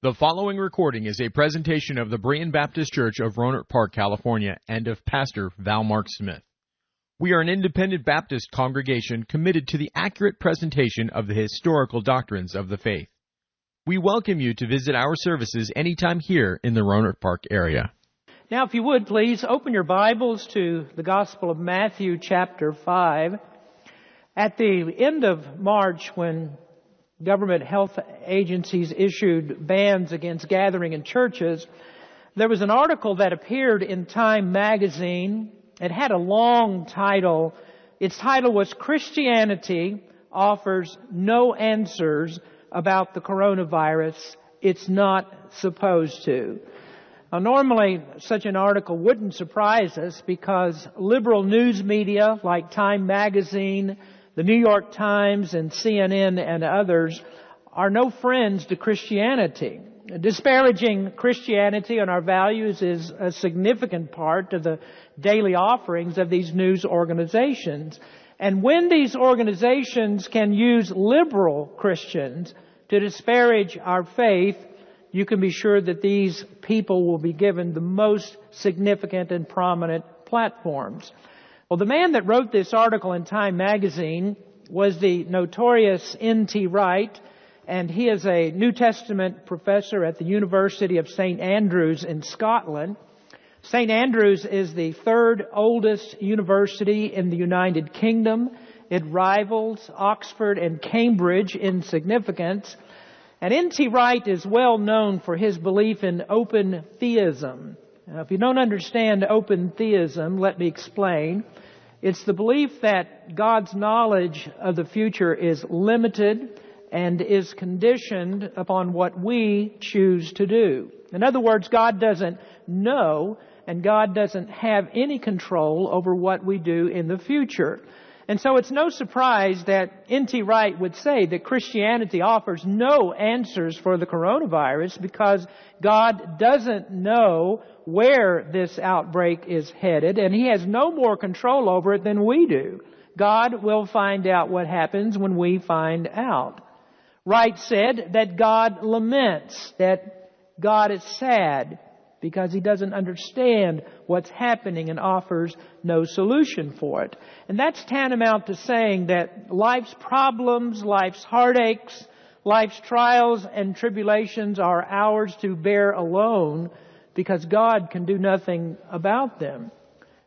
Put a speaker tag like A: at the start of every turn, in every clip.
A: The following recording is a presentation of the Berean Baptist Church of Rohnert Park, California, and of Pastor Val Mark Smith. We are an independent Baptist congregation committed to the accurate presentation of the historical doctrines of the faith. We welcome you to visit our services anytime here in the Rohnert Park area.
B: Now, if you would, please open your Bibles to the Gospel of Matthew, chapter 5. At the end of March, when government health agencies issued bans against gathering in churches, there was an article that appeared in Time magazine. It had a long title. Its title was Christianity offers no answers about the coronavirus. It's not supposed to. Now, normally, such an article wouldn't surprise us because liberal news media like Time magazine, the New York Times and CNN and others are no friends to Christianity. Disparaging Christianity and our values is a significant part of the daily offerings of these news organizations. And when these organizations can use liberal Christians to disparage our faith, you can be sure that these people will be given the most significant and prominent platforms. Well, the man that wrote this article in Time magazine was the notorious N.T. Wright, and he is a New Testament professor at the University of St. Andrews in Scotland. St. Andrews is the third oldest university in the United Kingdom. It rivals Oxford and Cambridge in significance. And N.T. Wright is well known for his belief in open theism. Now, if you don't understand open theism, let me explain. It's the belief that God's knowledge of the future is limited and is conditioned upon what we choose to do. In other words, God doesn't know and God doesn't have any control over what we do in the future. And so it's no surprise that N.T. Wright would say that Christianity offers no answers for the coronavirus because God doesn't know where this outbreak is headed and He has no more control over it than we do. God will find out what happens when we find out. Wright said that God laments, that God is sad, because he doesn't understand what's happening and offers no solution for it. And that's tantamount to saying that life's problems, life's heartaches, life's trials and tribulations are ours to bear alone because God can do nothing about them.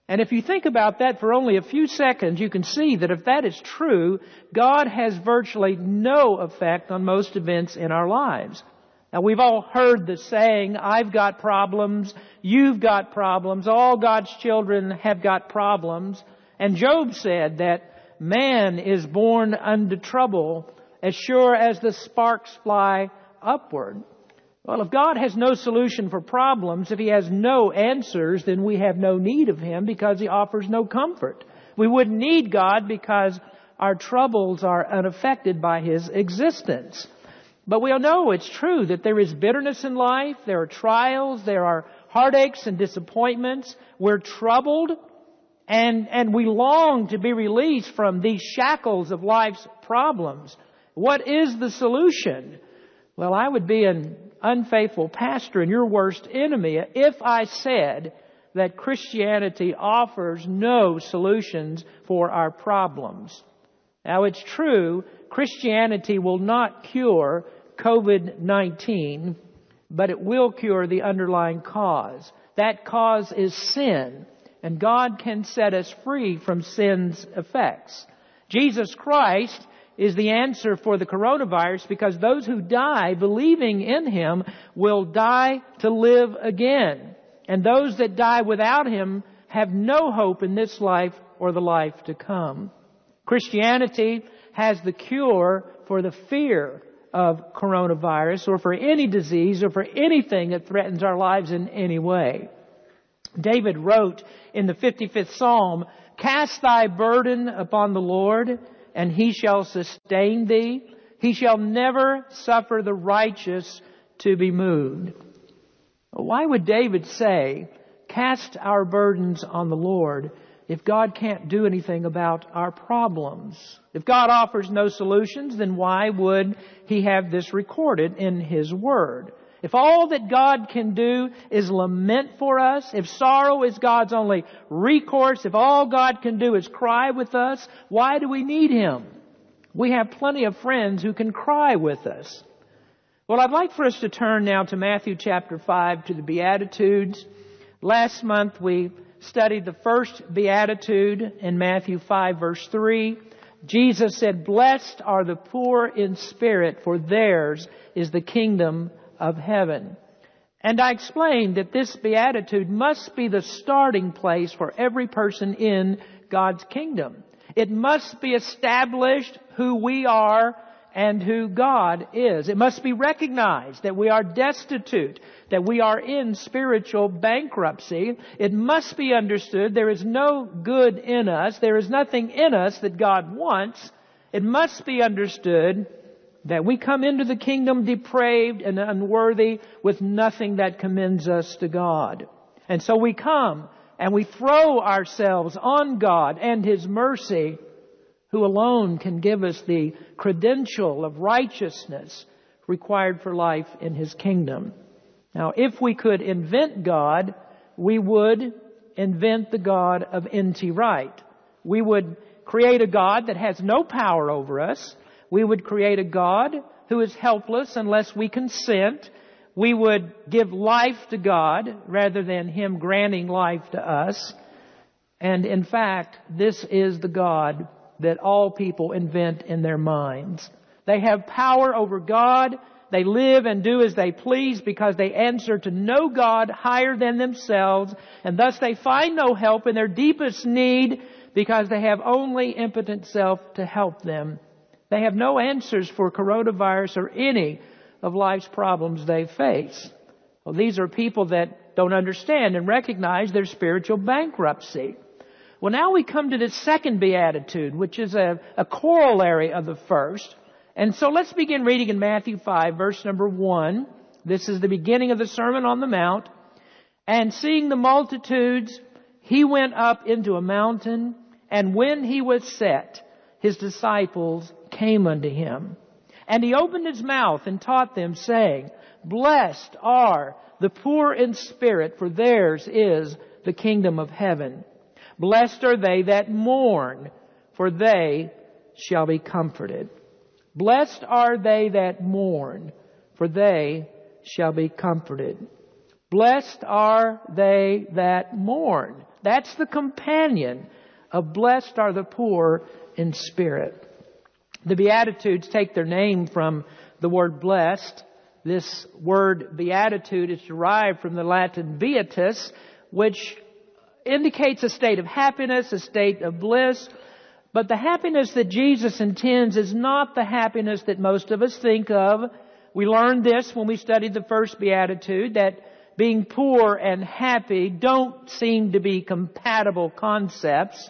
B: And if you think about that for only a few seconds, you can see that if that is true, God has virtually no effect on most events in our lives. Now we've all heard the saying, I've got problems, you've got problems, all God's children have got problems. And Job said that man is born unto trouble as sure as the sparks fly upward. Well, if God has no solution for problems, if He has no answers, then we have no need of Him because He offers no comfort. We wouldn't need God because our troubles are unaffected by His existence. But we all know it's true that there is bitterness in life, there are trials, there are heartaches and disappointments. We're troubled and, and we long to be released from these shackles of life's problems. What is the solution? Well, I would be an unfaithful pastor and your worst enemy if I said that Christianity offers no solutions for our problems. Now it's true, Christianity will not cure COVID-19, but it will cure the underlying cause. That cause is sin, and God can set us free from sin's effects. Jesus Christ is the answer for the coronavirus because those who die believing in Him will die to live again. And those that die without Him have no hope in this life or the life to come. Christianity has the cure for the fear of coronavirus or for any disease or for anything that threatens our lives in any way. David wrote in the 55th Psalm, Cast thy burden upon the Lord, and he shall sustain thee. He shall never suffer the righteous to be moved. Why would David say, Cast our burdens on the Lord? If God can't do anything about our problems. If God offers no solutions, then why would He have this recorded in His Word? If all that God can do is lament for us, if sorrow is God's only recourse, if all God can do is cry with us, why do we need Him? We have plenty of friends who can cry with us. Well, I'd like for us to turn now to Matthew chapter 5 to the Beatitudes. Last month we studied the first Beatitude in Matthew 5 verse 3. Jesus said, Blessed are the poor in spirit, for theirs is the kingdom of heaven. And I explained that this beatitude must be the starting place for every person in God's kingdom. It must be established who we are and who God is. It must be recognized that we are destitute, that we are in spiritual bankruptcy. It must be understood there is no good in us. There is nothing in us that God wants. It must be understood that we come into the kingdom depraved and unworthy with nothing that commends us to God. And so we come and we throw ourselves on God and His mercy, who alone can give us the credential of righteousness required for life in His kingdom. Now, if we could invent God, we would invent the God of N.T. Wright. We would create a God that has no power over us, we would create a God who is helpless unless we consent. We would give life to God rather than Him granting life to us. And in fact, this is the God that all people invent in their minds. They have power over God. They live and do as they please because they answer to no God higher than themselves, and thus they find no help in their deepest need because they have only impotent self to help them. They have no answers for coronavirus or any of life's problems they face. Well, these are people that don't understand and recognize their spiritual bankruptcy. Well, now we come to the second beatitude, which is a, a corollary of the first. And so let's begin reading in Matthew 5, verse number 1. This is the beginning of the Sermon on the Mount. And seeing the multitudes, he went up into a mountain, and when he was set, his disciples came unto him. And he opened his mouth and taught them, saying, Blessed are the poor in spirit, for theirs is the kingdom of heaven. Blessed are they that mourn, for they shall be comforted. Blessed are they that mourn, for they shall be comforted. Blessed are they that mourn. That's the companion of blessed are the poor in spirit. The Beatitudes take their name from the word blessed. This word beatitude is derived from the Latin beatus, which indicates a state of happiness, a state of bliss. But the happiness that Jesus intends is not the happiness that most of us think of. We learned this when we studied the first beatitude, that being poor and happy don't seem to be compatible concepts.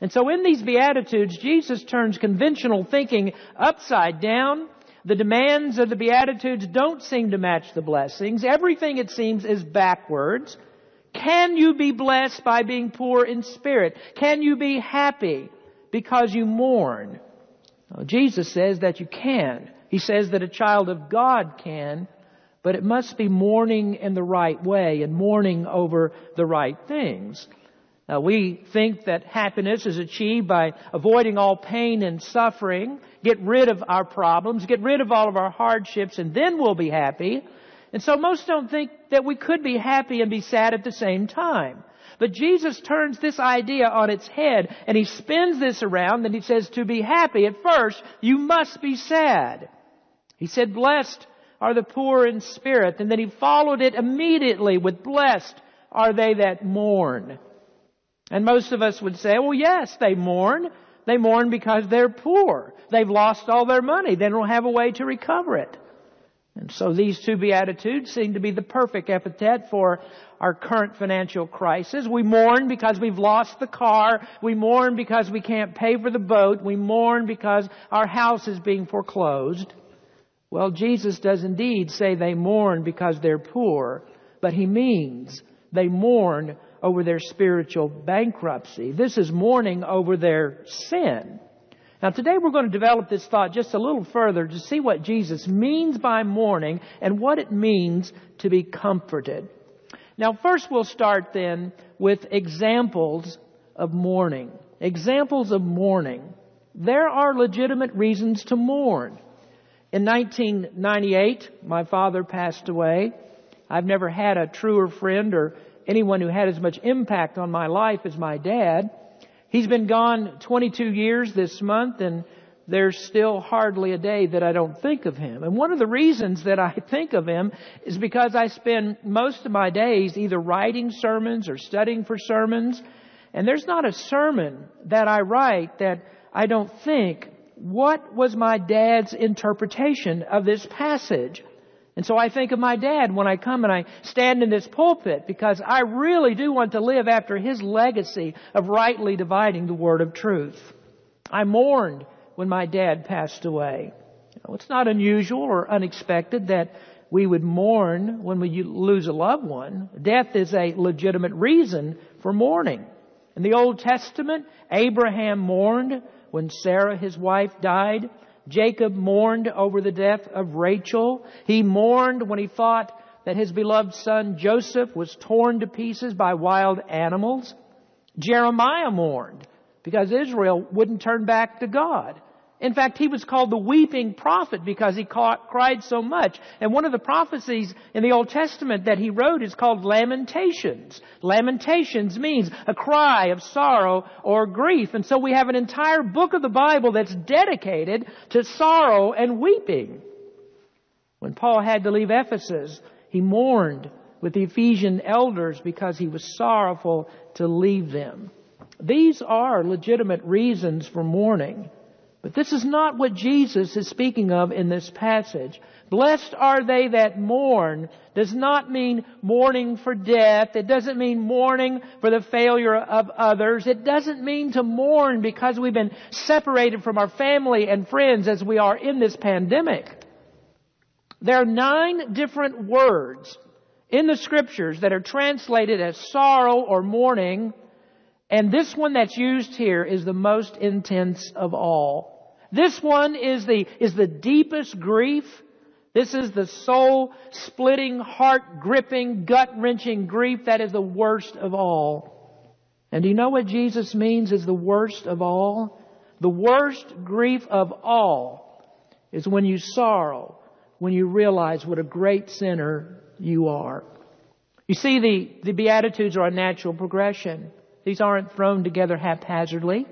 B: And so in these Beatitudes, Jesus turns conventional thinking upside down. The demands of the Beatitudes don't seem to match the blessings. Everything, it seems, is backwards. Can you be blessed by being poor in spirit? Can you be happy because you mourn? Well, Jesus says that you can. He says that a child of God can, but it must be mourning in the right way and mourning over the right things. Uh, we think that happiness is achieved by avoiding all pain and suffering, get rid of our problems, get rid of all of our hardships, and then we'll be happy. And so most don't think that we could be happy and be sad at the same time. But Jesus turns this idea on its head and he spins this around and he says to be happy at first, you must be sad. He said, blessed are the poor in spirit. And then he followed it immediately with blessed are they that mourn. And most of us would say, well, yes, they mourn. They mourn because they're poor. They've lost all their money. They don't have a way to recover it. And so these two Beatitudes seem to be the perfect epithet for our current financial crisis. We mourn because we've lost the car. We mourn because we can't pay for the boat. We mourn because our house is being foreclosed. Well, Jesus does indeed say they mourn because they're poor, but he means they mourn over their spiritual bankruptcy. This is mourning over their sin. Now today we're going to develop this thought just a little further to see what Jesus means by mourning and what it means to be comforted. Now first we'll start then with examples of mourning. Examples of mourning. There are legitimate reasons to mourn. In 1998, my father passed away. I've never had a truer friend or anyone who had as much impact on my life as my dad. He's been gone 22 years this month and there's still hardly a day that I don't think of him. And one of the reasons that I think of him is because I spend most of my days either writing sermons or studying for sermons. And there's not a sermon that I write that I don't think, what was my dad's interpretation of this passage? And so I think of my dad when I come and I stand in this pulpit because I really do want to live after his legacy of rightly dividing the word of truth. I mourned when my dad passed away. it's not unusual or unexpected that we would mourn when we lose a loved one. Death is a legitimate reason for mourning. In the Old Testament, Abraham mourned when Sarah, his wife, died. Jacob mourned over the death of Rachel. He mourned when he thought that his beloved son Joseph was torn to pieces by wild animals. Jeremiah mourned because Israel wouldn't turn back to God. In fact, he was called the weeping prophet because he cried so much. And one of the prophecies in the Old Testament that he wrote is called Lamentations. Lamentations means a cry of sorrow or grief. And so we have an entire book of the Bible that's dedicated to sorrow and weeping. When Paul had to leave Ephesus, he mourned with the Ephesian elders because he was sorrowful to leave them. These are legitimate reasons for mourning. But this is not what Jesus is speaking of in this passage. Blessed are they that mourn does not mean mourning for death. It doesn't mean mourning for the failure of others. It doesn't mean to mourn because we've been separated from our family and friends as we are in this pandemic. There are nine different words in the scriptures that are translated as sorrow or mourning, and this one that's used here is the most intense of all. This one is the, is the deepest grief. This is the soul splitting, heart gripping, gut wrenching grief that is the worst of all. And do you know what Jesus means is the worst of all? The worst grief of all is when you sorrow, when you realize what a great sinner you are. You see, the, the Beatitudes are a natural progression. These aren't thrown together haphazardly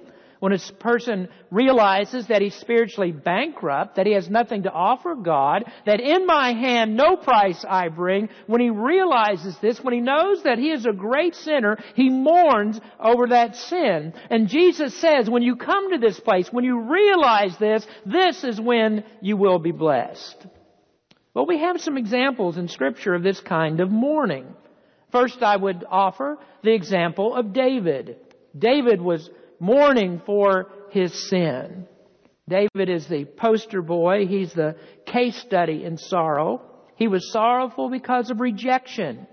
B: when a person realizes that he's spiritually bankrupt, that he has nothing to offer God, that in my hand no price I bring, when he realizes this, when he knows that he is a great sinner, he mourns over that sin. And Jesus says, when you come to this place, when you realize this, this is when you will be blessed. Well, we have some examples in scripture of this kind of mourning. First, I would offer the example of David. David was mourning for his sin. David is the poster boy. He's the case study in sorrow. He was sorrowful because of rejection.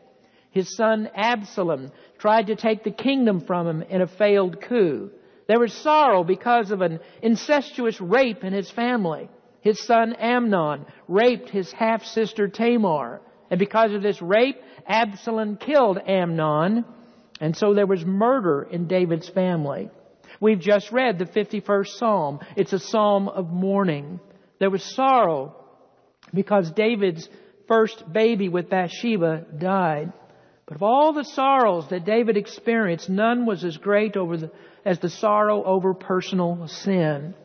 B: His son Absalom tried to take the kingdom from him in a failed coup. There was sorrow because of an incestuous rape in his family. His son Amnon raped his half-sister Tamar. And because of this rape, Absalom killed Amnon. And so there was murder in David's family. We've just read the 51st Psalm. It's a psalm of mourning. There was sorrow because David's first baby with Bathsheba died. But of all the sorrows that David experienced, none was as great the, as the sorrow over personal sin.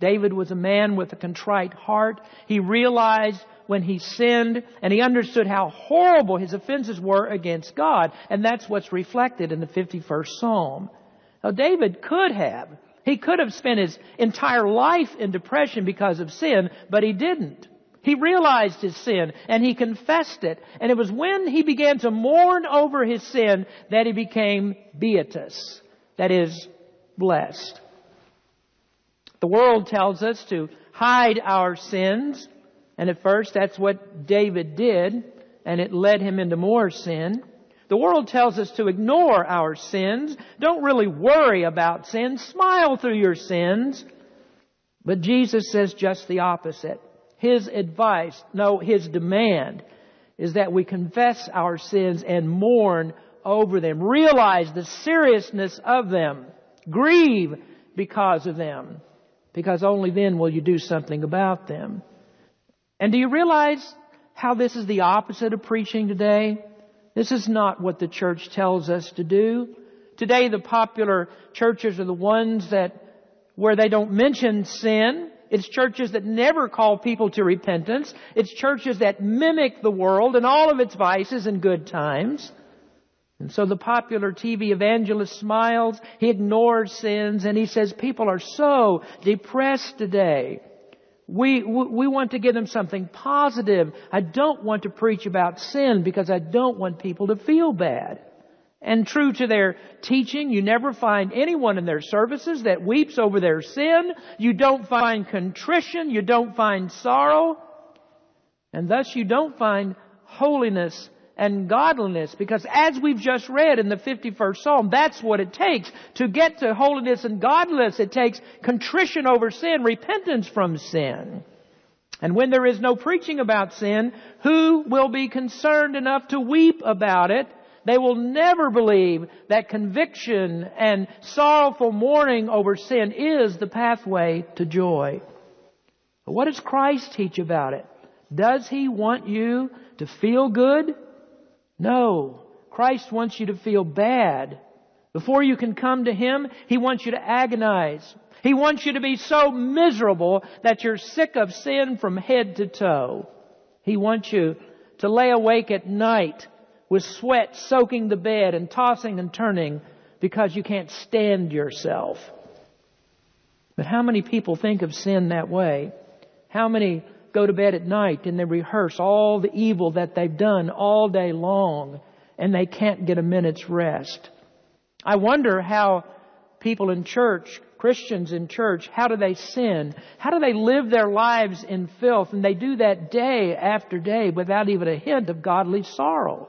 B: David was a man with a contrite heart. He realized when he sinned and he understood how horrible his offenses were against God. And that's what's reflected in the 51st Psalm. Now David could have. He could have spent his entire life in depression because of sin, but he didn't. He realized his sin and he confessed it. And it was when he began to mourn over his sin that he became beatus. That is, blessed. The world tells us to hide our sins. And at first that's what David did. And it led him into more sin. The world tells us to ignore our sins. Don't really worry about sin. Smile through your sins. But Jesus says just the opposite. His advice, no, his demand is that we confess our sins and mourn over them. Realize the seriousness of them. Grieve because of them. Because only then will you do something about them. And do you realize how this is the opposite of preaching today? This is not what the church tells us to do. Today the popular churches are the ones that, where they don't mention sin. It's churches that never call people to repentance. It's churches that mimic the world and all of its vices and good times. And so the popular TV evangelist smiles, he ignores sins, and he says people are so depressed today. We, we want to give them something positive. I don't want to preach about sin because I don't want people to feel bad. And true to their teaching, you never find anyone in their services that weeps over their sin. You don't find contrition. You don't find sorrow. And thus you don't find holiness and godliness because as we've just read in the 51st Psalm, that's what it takes. To get to holiness and godliness, it takes contrition over sin, repentance from sin. And when there is no preaching about sin, who will be concerned enough to weep about it? They will never believe that conviction and sorrowful mourning over sin is the pathway to joy. But what does Christ teach about it? Does He want you to feel good? No. Christ wants you to feel bad. Before you can come to Him, He wants you to agonize. He wants you to be so miserable that you're sick of sin from head to toe. He wants you to lay awake at night with sweat soaking the bed and tossing and turning because you can't stand yourself. But how many people think of sin that way? How many go to bed at night and they rehearse all the evil that they've done all day long and they can't get a minute's rest. I wonder how people in church, Christians in church, how do they sin? How do they live their lives in filth? And they do that day after day without even a hint of godly sorrow.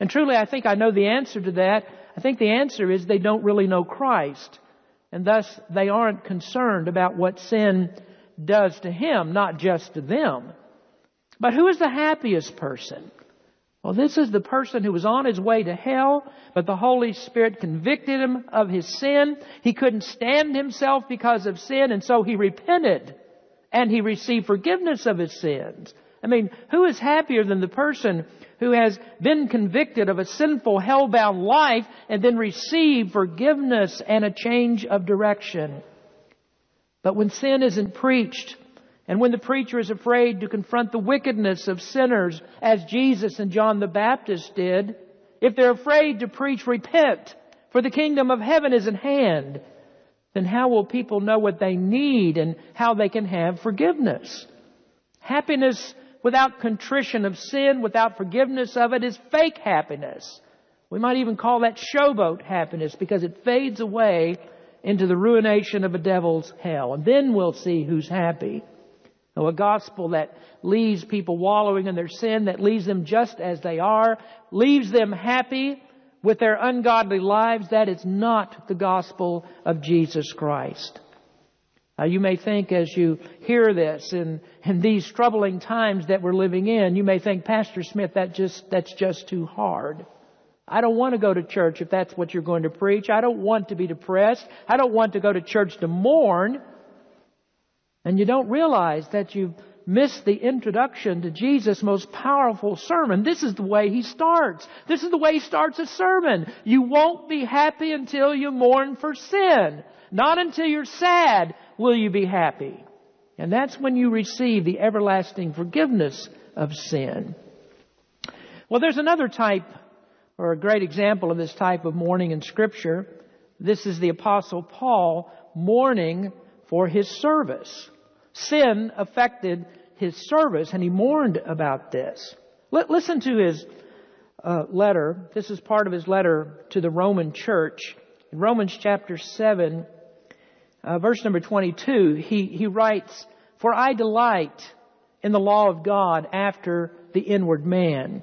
B: And truly, I think I know the answer to that. I think the answer is they don't really know Christ. And thus, they aren't concerned about what sin does to him, not just to them. But who is the happiest person? Well, this is the person who was on his way to hell, but the Holy Spirit convicted him of his sin. He couldn't stand himself because of sin, and so he repented, and he received forgiveness of his sins. I mean, who is happier than the person who has been convicted of a sinful, hell-bound life and then received forgiveness and a change of direction? But when sin isn't preached, and when the preacher is afraid to confront the wickedness of sinners, as Jesus and John the Baptist did, if they're afraid to preach repent, for the kingdom of heaven is at hand, then how will people know what they need and how they can have forgiveness? Happiness without contrition of sin, without forgiveness of it, is fake happiness. We might even call that showboat happiness because it fades away into the ruination of a devil's hell. And then we'll see who's happy. So a gospel that leaves people wallowing in their sin, that leaves them just as they are, leaves them happy with their ungodly lives, that is not the gospel of Jesus Christ. Now, you may think as you hear this in, in these troubling times that we're living in, you may think, Pastor Smith, that just, that's just too hard. I don't want to go to church if that's what you're going to preach. I don't want to be depressed. I don't want to go to church to mourn. And you don't realize that you've missed the introduction to Jesus' most powerful sermon. This is the way he starts. This is the way he starts a sermon. You won't be happy until you mourn for sin. Not until you're sad will you be happy. And that's when you receive the everlasting forgiveness of sin. Well, there's another type or a great example of this type of mourning in scripture. This is the apostle Paul mourning for his service. Sin affected his service and he mourned about this. listen to his uh, letter. This is part of his letter to the Roman church. In Romans chapter 7, uh, verse number 22, he, he writes, For I delight in the law of God after the inward man.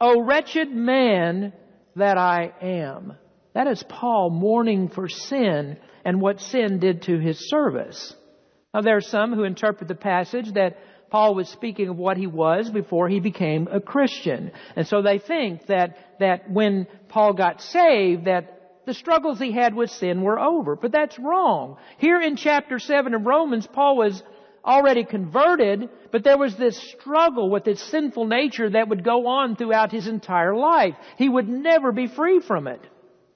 B: O wretched man that I am. That is Paul mourning for sin and what sin did to his service. Now there are some who interpret the passage that Paul was speaking of what he was before he became a Christian. And so they think that, that when Paul got saved, that the struggles he had with sin were over. But that's wrong. Here in chapter 7 of Romans, Paul was already converted, but there was this struggle with his sinful nature that would go on throughout his entire life. He would never be free from it.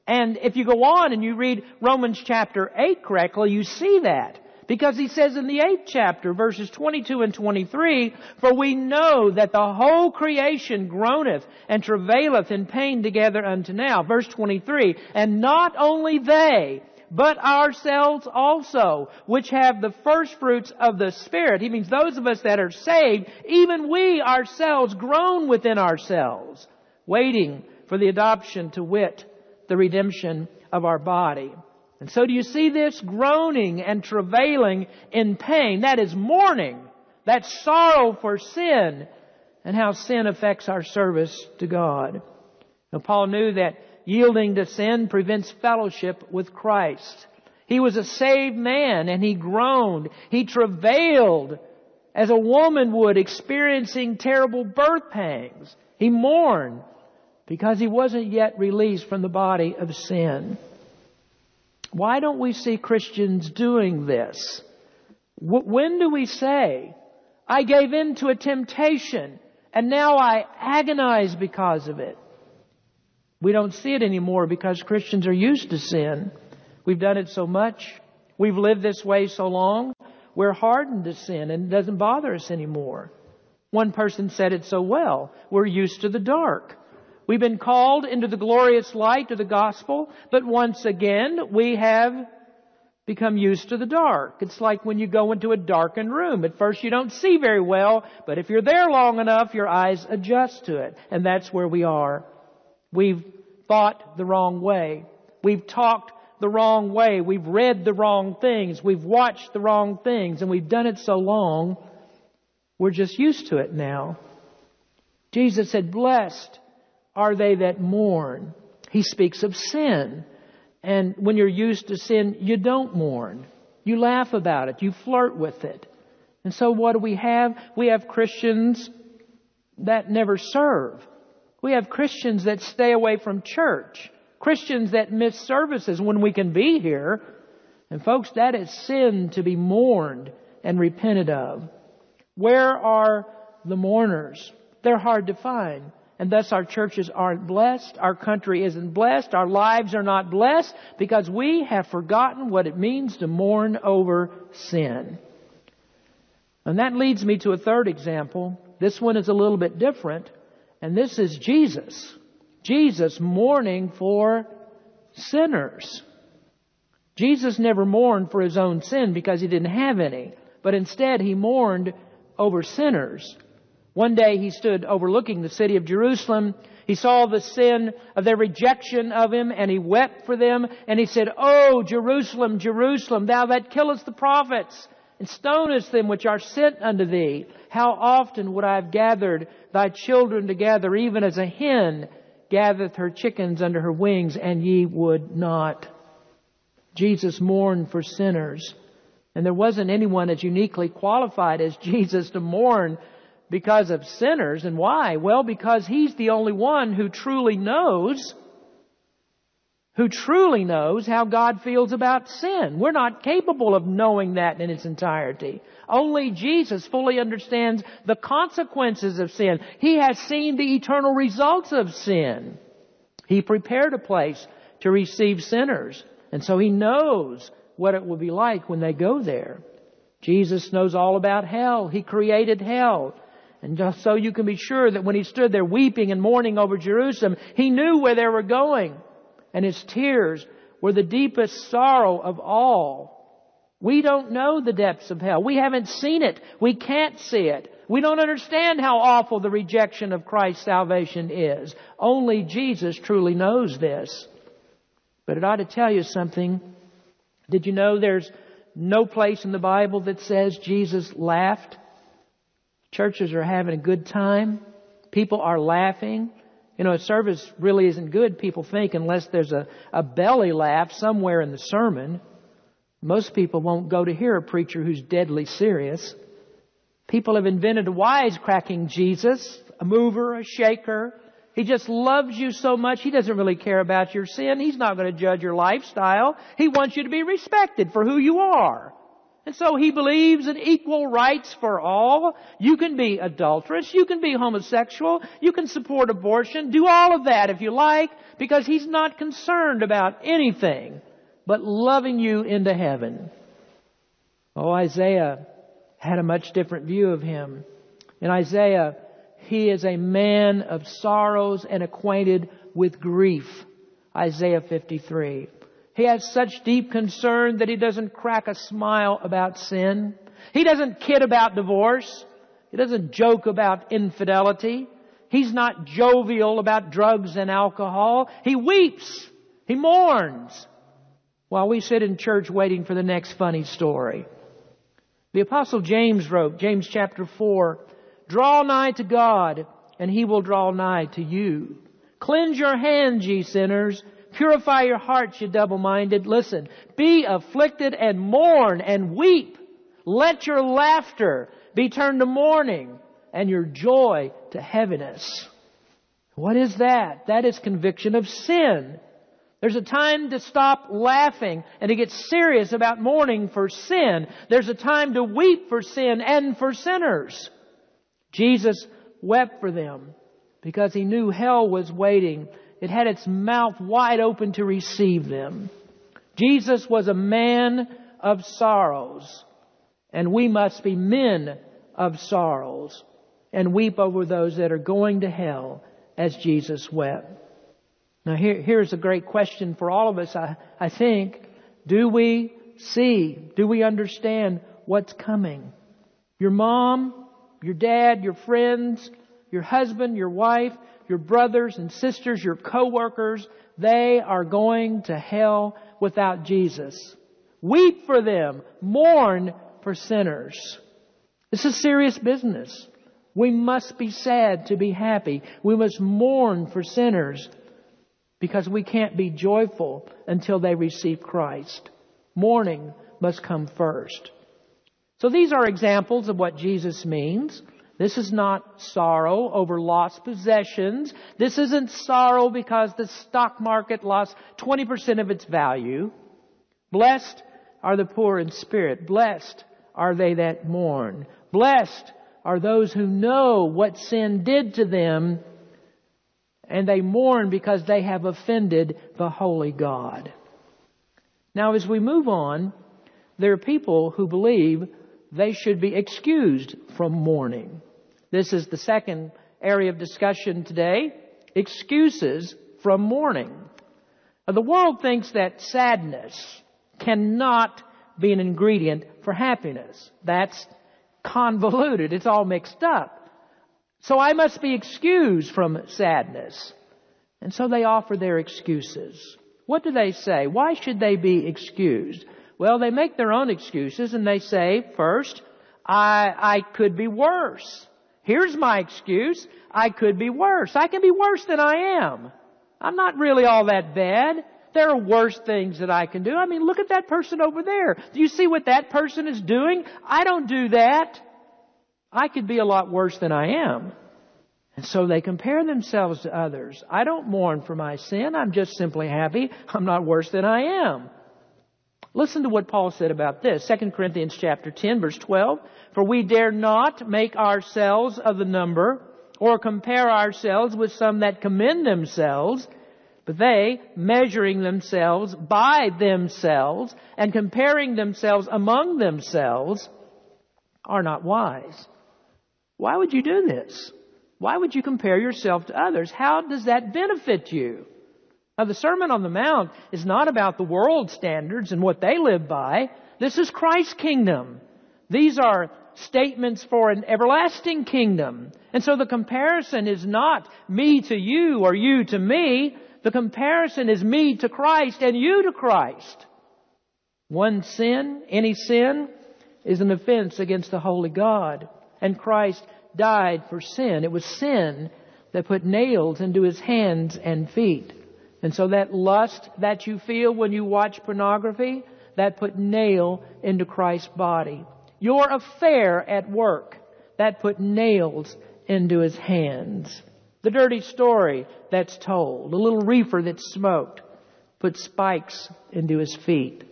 B: And if you go on and you read Romans chapter 8 correctly, you see that. Because he says in the eighth chapter, verses 22 and 23, For we know that the whole creation groaneth and travaileth in pain together unto now. Verse 23, And not only they, but ourselves also, which have the first fruits of the Spirit. He means those of us that are saved, even we ourselves groan within ourselves, waiting for the adoption to wit, the redemption of our body. And so do you see this? Groaning and travailing in pain. That is mourning. That's sorrow for sin and how sin affects our service to God. Now Paul knew that yielding to sin prevents fellowship with Christ. He was a saved man and he groaned. He travailed as a woman would experiencing terrible birth pangs. He mourned because he wasn't yet released from the body of sin. Why don't we see Christians doing this? When do we say, I gave in to a temptation and now I agonize because of it? We don't see it anymore because Christians are used to sin. We've done it so much. We've lived this way so long. We're hardened to sin and it doesn't bother us anymore. One person said it so well. We're used to the dark. We've been called into the glorious light of the gospel, but once again, we have become used to the dark. It's like when you go into a darkened room. At first you don't see very well, but if you're there long enough, your eyes adjust to it. And that's where we are. We've thought the wrong way. We've talked the wrong way. We've read the wrong things. We've watched the wrong things. And we've done it so long, we're just used to it now. Jesus said, blessed are they that mourn. He speaks of sin. And when you're used to sin, you don't mourn. You laugh about it. You flirt with it. And so what do we have? We have Christians that never serve. We have Christians that stay away from church. Christians that miss services when we can be here. And folks, that is sin to be mourned and repented of. Where are the mourners? They're hard to find and thus our churches aren't blessed, our country isn't blessed, our lives are not blessed because we have forgotten what it means to mourn over sin. And that leads me to a third example. This one is a little bit different, and this is Jesus. Jesus mourning for sinners. Jesus never mourned for his own sin because he didn't have any, but instead he mourned over sinners. One day he stood overlooking the city of Jerusalem. He saw the sin of their rejection of him and he wept for them and he said, Oh, Jerusalem, Jerusalem, thou that killest the prophets and stonest them which are sent unto thee. How often would I have gathered thy children together even as a hen gathereth her chickens under her wings and ye would not. Jesus mourned for sinners. And there wasn't anyone as uniquely qualified as Jesus to mourn because of sinners. And why? Well, because He's the only one who truly knows, who truly knows how God feels about sin. We're not capable of knowing that in its entirety. Only Jesus fully understands the consequences of sin. He has seen the eternal results of sin. He prepared a place to receive sinners. And so He knows what it will be like when they go there. Jesus knows all about hell. He created hell. And just so you can be sure that when he stood there weeping and mourning over Jerusalem, he knew where they were going. And his tears were the deepest sorrow of all. We don't know the depths of hell. We haven't seen it. We can't see it. We don't understand how awful the rejection of Christ's salvation is. Only Jesus truly knows this. But it ought to tell you something. Did you know there's no place in the Bible that says Jesus laughed? Churches are having a good time. People are laughing. You know, a service really isn't good, people think, unless there's a, a belly laugh somewhere in the sermon. Most people won't go to hear a preacher who's deadly serious. People have invented a wisecracking Jesus, a mover, a shaker. He just loves you so much, he doesn't really care about your sin. He's not going to judge your lifestyle. He wants you to be respected for who you are. And so he believes in equal rights for all. You can be adulterous. You can be homosexual. You can support abortion. Do all of that if you like, because he's not concerned about anything but loving you into heaven. Oh, Isaiah had a much different view of him. In Isaiah, he is a man of sorrows and acquainted with grief. Isaiah 53. He has such deep concern that he doesn't crack a smile about sin. He doesn't kid about divorce. He doesn't joke about infidelity. He's not jovial about drugs and alcohol. He weeps. He mourns while we sit in church waiting for the next funny story. The apostle James wrote, James chapter 4, draw nigh to God and he will draw nigh to you. Cleanse your hands, ye sinners, Purify your hearts, you double-minded. Listen, be afflicted and mourn and weep. Let your laughter be turned to mourning and your joy to heaviness. What is that? That is conviction of sin. There's a time to stop laughing and to get serious about mourning for sin. There's a time to weep for sin and for sinners. Jesus wept for them because he knew hell was waiting it had its mouth wide open to receive them. Jesus was a man of sorrows, and we must be men of sorrows and weep over those that are going to hell as Jesus wept. Now here, here's a great question for all of us, I, I think. Do we see, do we understand what's coming? Your mom, your dad, your friends, your husband, your wife, your brothers and sisters, your coworkers, they are going to hell without Jesus. Weep for them. Mourn for sinners. This is serious business. We must be sad to be happy. We must mourn for sinners because we can't be joyful until they receive Christ. Mourning must come first. So these are examples of what Jesus means. This is not sorrow over lost possessions. This isn't sorrow because the stock market lost 20% of its value. Blessed are the poor in spirit. Blessed are they that mourn. Blessed are those who know what sin did to them and they mourn because they have offended the holy God. Now as we move on, there are people who believe they should be excused from mourning. This is the second area of discussion today. Excuses from mourning. The world thinks that sadness cannot be an ingredient for happiness. That's convoluted. It's all mixed up. So I must be excused from sadness. And so they offer their excuses. What do they say? Why should they be excused? Well, they make their own excuses and they say, first, I, I could be worse. Here's my excuse. I could be worse. I can be worse than I am. I'm not really all that bad. There are worse things that I can do. I mean, look at that person over there. Do you see what that person is doing? I don't do that. I could be a lot worse than I am. And so they compare themselves to others. I don't mourn for my sin. I'm just simply happy. I'm not worse than I am. Listen to what Paul said about this. 2 Corinthians chapter 10 verse 12. For we dare not make ourselves of the number or compare ourselves with some that commend themselves, but they, measuring themselves by themselves and comparing themselves among themselves, are not wise. Why would you do this? Why would you compare yourself to others? How does that benefit you? Now the Sermon on the Mount is not about the world standards and what they live by. This is Christ's kingdom. These are statements for an everlasting kingdom. And so the comparison is not me to you or you to me. The comparison is me to Christ and you to Christ. One sin, any sin, is an offense against the holy God. And Christ died for sin. It was sin that put nails into his hands and feet. And so that lust that you feel when you watch pornography, that put nail into Christ's body. Your affair at work, that put nails into his hands. The dirty story that's told, the little reefer that's smoked, put spikes into his feet.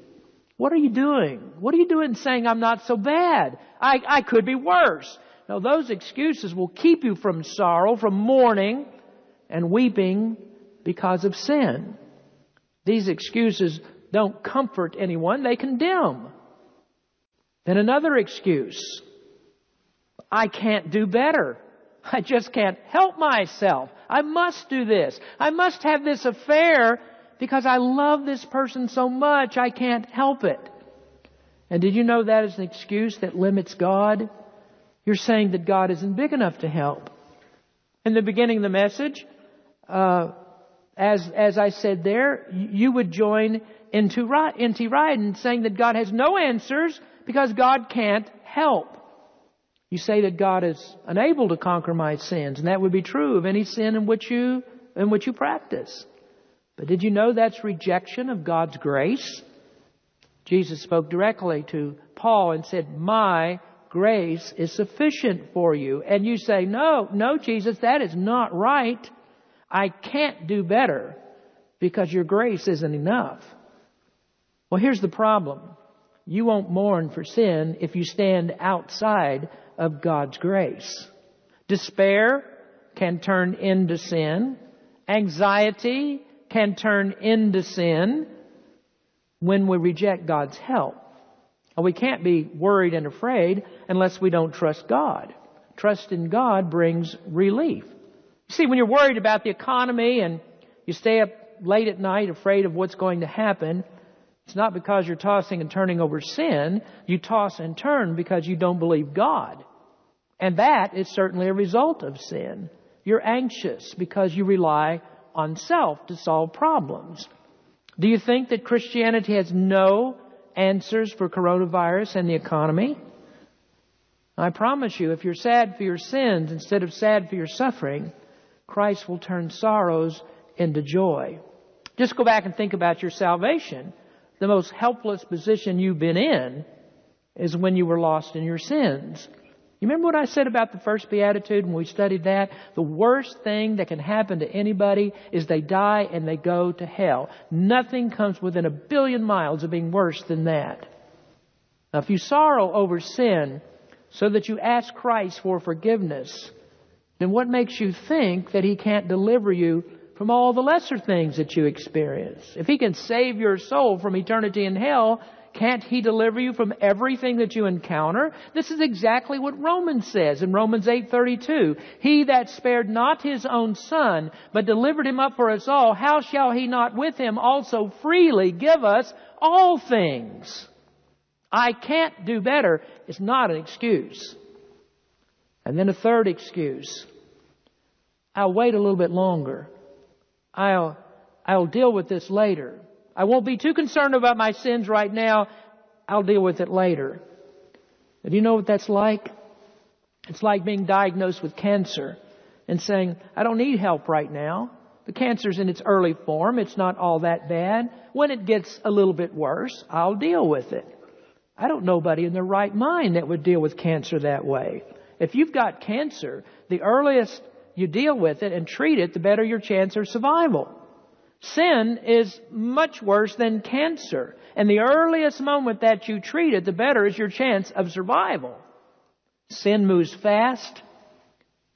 B: What are you doing? What are you doing saying I'm not so bad? I, I could be worse. No, those excuses will keep you from sorrow, from mourning and weeping because of sin. These excuses don't comfort anyone, they condemn. Then another excuse. I can't do better. I just can't help myself. I must do this. I must have this affair because I love this person so much I can't help it. And did you know that is an excuse that limits God? You're saying that God isn't big enough to help. In the beginning of the message, uh, as, as I said there, you would join into N.T. Wright saying that God has no answers because God can't help. You say that God is unable to conquer my sins, and that would be true of any sin in which you, in which you practice. But did you know that's rejection of God's grace? Jesus spoke directly to Paul and said, My grace is sufficient for you. And you say, No, no, Jesus, that is not right. I can't do better because your grace isn't enough. Well, here's the problem. You won't mourn for sin if you stand outside of God's grace. Despair can turn into sin. Anxiety can turn into sin when we reject God's help. And We can't be worried and afraid unless we don't trust God. Trust in God brings relief. See, when you're worried about the economy and you stay up late at night afraid of what's going to happen, it's not because you're tossing and turning over sin. You toss and turn because you don't believe God. And that is certainly a result of sin. You're anxious because you rely on self to solve problems. Do you think that Christianity has no answers for coronavirus and the economy? I promise you, if you're sad for your sins instead of sad for your suffering, Christ will turn sorrows into joy. Just go back and think about your salvation. The most helpless position you've been in is when you were lost in your sins. You remember what I said about the first beatitude when we studied that? The worst thing that can happen to anybody is they die and they go to hell. Nothing comes within a billion miles of being worse than that. Now, if you sorrow over sin so that you ask Christ for forgiveness, then what makes you think that He can't deliver you from all the lesser things that you experience? If He can save your soul from eternity in hell, can't He deliver you from everything that you encounter? This is exactly what Romans says in Romans 8:32. He that spared not his own son, but delivered him up for us all, how shall he not with him also freely give us all things? I can't do better is not an excuse. And then a third excuse. I'll wait a little bit longer. I'll, I'll deal with this later. I won't be too concerned about my sins right now. I'll deal with it later. Do you know what that's like? It's like being diagnosed with cancer and saying, I don't need help right now. The cancer's in its early form. It's not all that bad. When it gets a little bit worse, I'll deal with it. I don't know nobody in their right mind that would deal with cancer that way. If you've got cancer, the earliest you deal with it and treat it, the better your chance of survival. Sin is much worse than cancer. And the earliest moment that you treat it, the better is your chance of survival. Sin moves fast.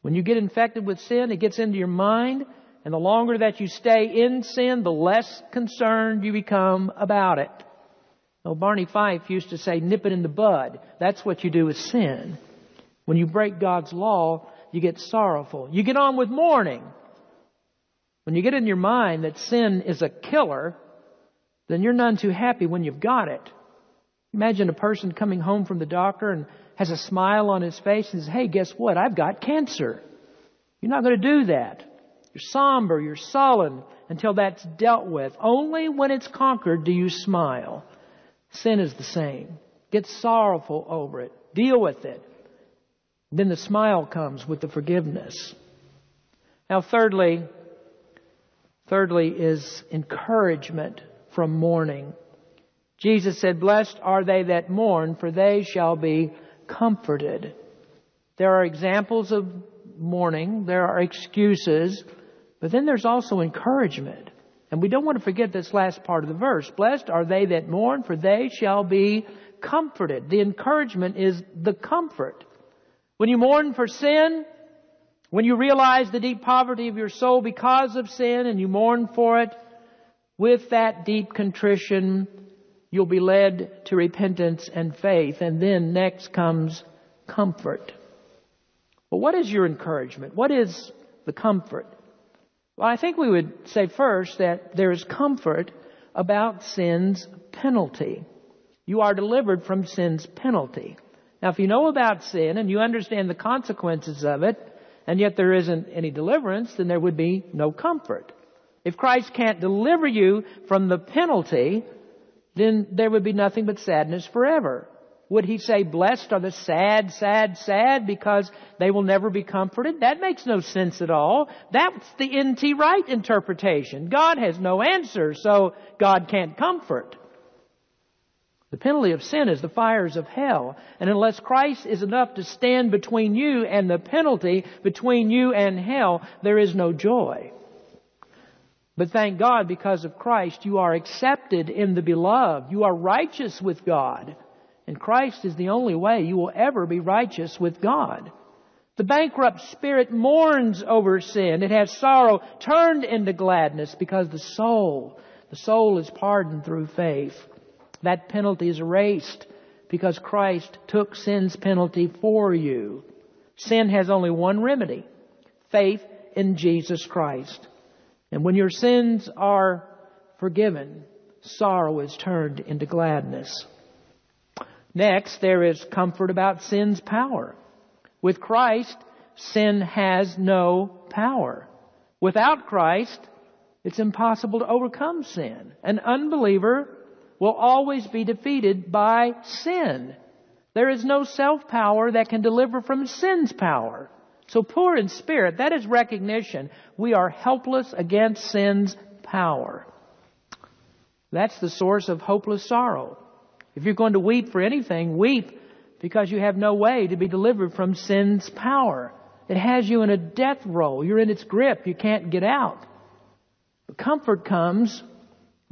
B: When you get infected with sin, it gets into your mind. And the longer that you stay in sin, the less concerned you become about it. Well, Barney Fife used to say, nip it in the bud. That's what you do with sin. When you break God's law, you get sorrowful. You get on with mourning. When you get in your mind that sin is a killer, then you're none too happy when you've got it. Imagine a person coming home from the doctor and has a smile on his face and says, Hey, guess what? I've got cancer. You're not going to do that. You're somber, you're sullen until that's dealt with. Only when it's conquered do you smile. Sin is the same. Get sorrowful over it. Deal with it. Then the smile comes with the forgiveness. Now, thirdly, thirdly is encouragement from mourning. Jesus said, Blessed are they that mourn, for they shall be comforted. There are examples of mourning, there are excuses, but then there's also encouragement. And we don't want to forget this last part of the verse. Blessed are they that mourn, for they shall be comforted. The encouragement is the comfort. When you mourn for sin, when you realize the deep poverty of your soul because of sin and you mourn for it, with that deep contrition, you'll be led to repentance and faith. And then next comes comfort. Well, what is your encouragement? What is the comfort? Well, I think we would say first that there is comfort about sin's penalty. You are delivered from sin's penalty. Now, if you know about sin and you understand the consequences of it, and yet there isn't any deliverance, then there would be no comfort. If Christ can't deliver you from the penalty, then there would be nothing but sadness forever. Would he say, blessed are the sad, sad, sad because they will never be comforted? That makes no sense at all. That's the N.T. Wright interpretation. God has no answer, so God can't comfort. The penalty of sin is the fires of hell. And unless Christ is enough to stand between you and the penalty, between you and hell, there is no joy. But thank God because of Christ you are accepted in the beloved. You are righteous with God. And Christ is the only way you will ever be righteous with God. The bankrupt spirit mourns over sin. It has sorrow turned into gladness because the soul, the soul is pardoned through faith. That penalty is erased because Christ took sin's penalty for you. Sin has only one remedy. Faith in Jesus Christ. And when your sins are forgiven, sorrow is turned into gladness. Next, there is comfort about sin's power. With Christ, sin has no power. Without Christ, it's impossible to overcome sin. An unbeliever will always be defeated by sin. There is no self-power that can deliver from sin's power. So poor in spirit, that is recognition. We are helpless against sin's power. That's the source of hopeless sorrow. If you're going to weep for anything, weep because you have no way to be delivered from sin's power. It has you in a death roll. You're in its grip. You can't get out. But comfort comes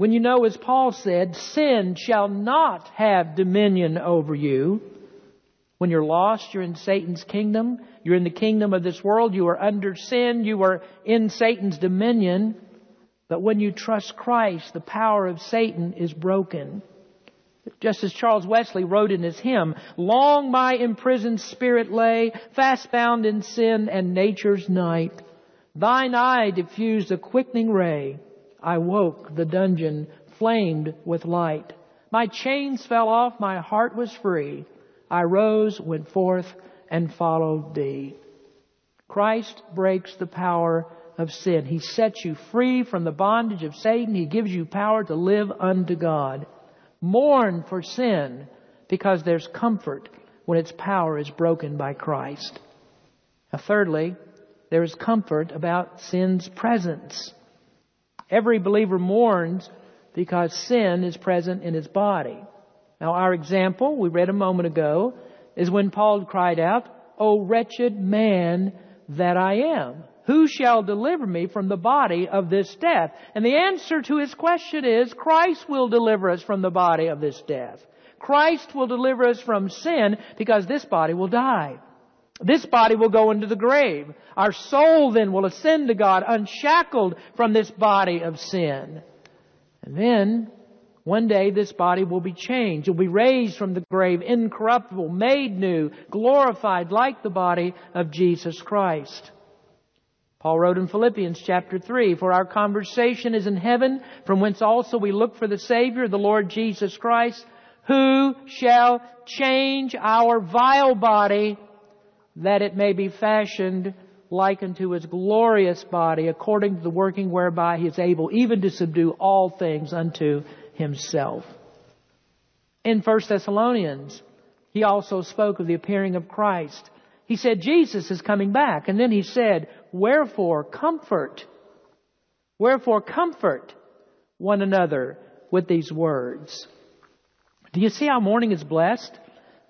B: when you know, as Paul said, sin shall not have dominion over you. When you're lost, you're in Satan's kingdom. You're in the kingdom of this world. You are under sin. You are in Satan's dominion. But when you trust Christ, the power of Satan is broken. Just as Charles Wesley wrote in his hymn, Long my imprisoned spirit lay, fast bound in sin and nature's night. Thine eye diffused a quickening ray. I woke, the dungeon flamed with light. My chains fell off, my heart was free. I rose, went forth, and followed thee. Christ breaks the power of sin. He sets you free from the bondage of Satan. He gives you power to live unto God. Mourn for sin because there's comfort when its power is broken by Christ. Now, thirdly, there is comfort about sin's presence. Every believer mourns because sin is present in his body. Now our example, we read a moment ago, is when Paul cried out, O wretched man that I am. Who shall deliver me from the body of this death? And the answer to his question is, Christ will deliver us from the body of this death. Christ will deliver us from sin because this body will die. This body will go into the grave. Our soul then will ascend to God unshackled from this body of sin. And then one day this body will be changed. It will be raised from the grave, incorruptible, made new, glorified like the body of Jesus Christ. Paul wrote in Philippians chapter 3, For our conversation is in heaven, from whence also we look for the Savior, the Lord Jesus Christ, who shall change our vile body, that it may be fashioned like unto his glorious body, according to the working whereby he is able even to subdue all things unto himself. In 1 Thessalonians, he also spoke of the appearing of Christ. He said, Jesus is coming back. And then he said, Wherefore comfort, wherefore comfort one another with these words. Do you see how mourning is blessed?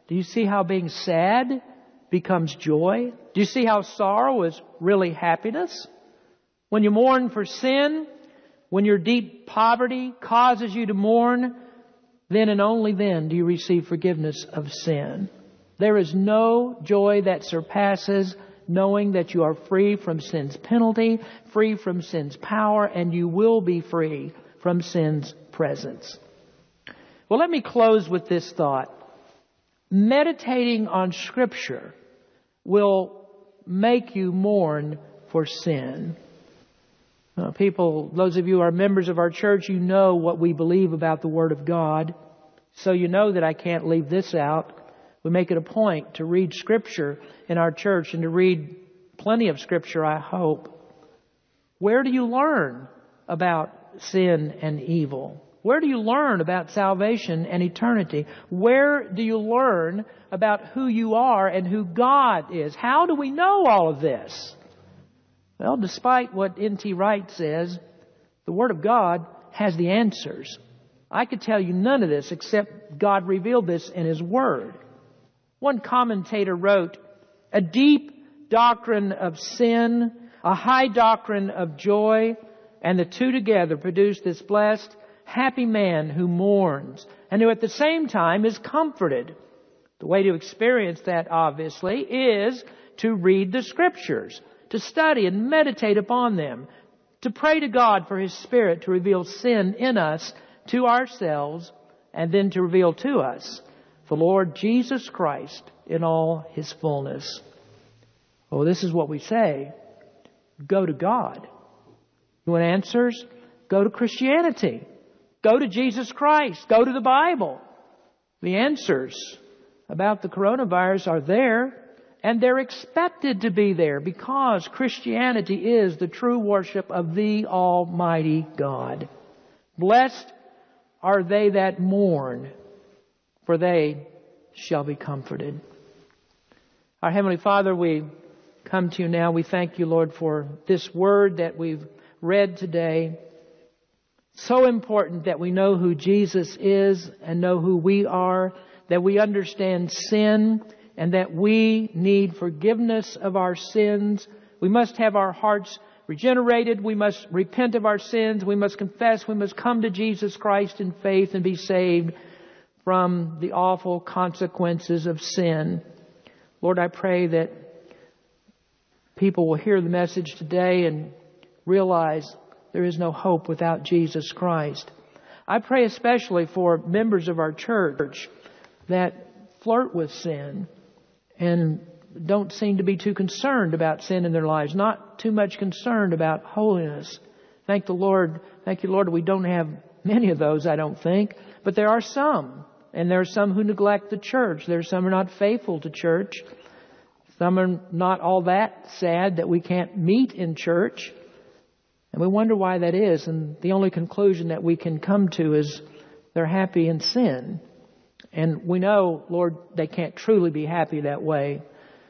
B: Do you see how being sad becomes joy? Do you see how sorrow is really happiness? When you mourn for sin, when your deep poverty causes you to mourn, then and only then do you receive forgiveness of sin. There is no joy that surpasses knowing that you are free from sin's penalty, free from sin's power, and you will be free from sin's presence. Well, let me close with this thought. Meditating on Scripture will make you mourn for sin. Uh, people, those of you who are members of our church, you know what we believe about the Word of God. So you know that I can't leave this out. We make it a point to read Scripture in our church and to read plenty of Scripture, I hope. Where do you learn about sin and evil? Where do you learn about salvation and eternity? Where do you learn about who you are and who God is? How do we know all of this? Well, despite what N.T. Wright says, the Word of God has the answers. I could tell you none of this except God revealed this in His Word. One commentator wrote, a deep doctrine of sin, a high doctrine of joy, and the two together produce this blessed, happy man who mourns and who at the same time is comforted. The way to experience that, obviously, is to read the scriptures, to study and meditate upon them, to pray to God for His Spirit to reveal sin in us, to ourselves, and then to reveal to us the Lord Jesus Christ in all His fullness. Oh, this is what we say. Go to God. You want answers? Go to Christianity. Go to Jesus Christ. Go to the Bible. The answers about the coronavirus are there and they're expected to be there because Christianity is the true worship of the Almighty God. Blessed are they that mourn, for they shall be comforted. Our Heavenly Father, we come to you now. We thank you, Lord, for this word that we've read today. So important that we know who Jesus is and know who we are, that we understand sin and that we need forgiveness of our sins. We must have our hearts regenerated. We must repent of our sins. We must confess. We must come to Jesus Christ in faith and be saved from the awful consequences of sin. Lord, I pray that people will hear the message today and realize there is no hope without Jesus Christ. I pray especially for members of our church that flirt with sin and don't seem to be too concerned about sin in their lives, not too much concerned about holiness. Thank the Lord, thank you Lord, we don't have many of those, I don't think, but there are some. And there are some who neglect the church. There are some who are not faithful to church. Some are not all that sad that we can't meet in church. And we wonder why that is. And the only conclusion that we can come to is they're happy in sin. And we know, Lord, they can't truly be happy that way.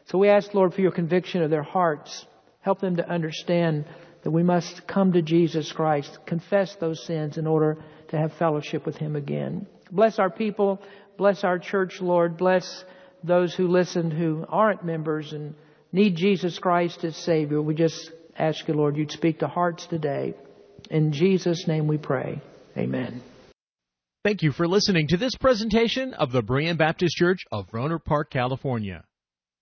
B: So we ask, Lord, for your conviction of their hearts. Help them to understand that we must come to Jesus Christ, confess those sins in order to have fellowship with Him again. Bless our people. Bless our church, Lord. Bless those who listen who aren't members and need Jesus Christ as Savior. We just ask you, Lord, you'd speak to hearts today. In Jesus' name we pray. Amen.
A: Thank you for listening to this presentation of the Berean Baptist Church of Rohnert Park, California.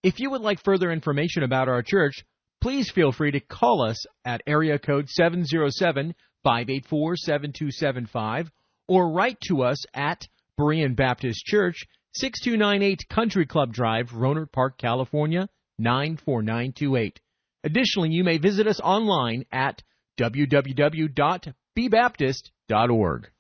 A: If you would like further information about our church, please feel free to call us at area code 707 584 7275 or write to us at Berean Baptist Church, 6298 Country Club Drive, Rohnert Park, California, 94928. Additionally, you may visit us online at www.bbaptist.org.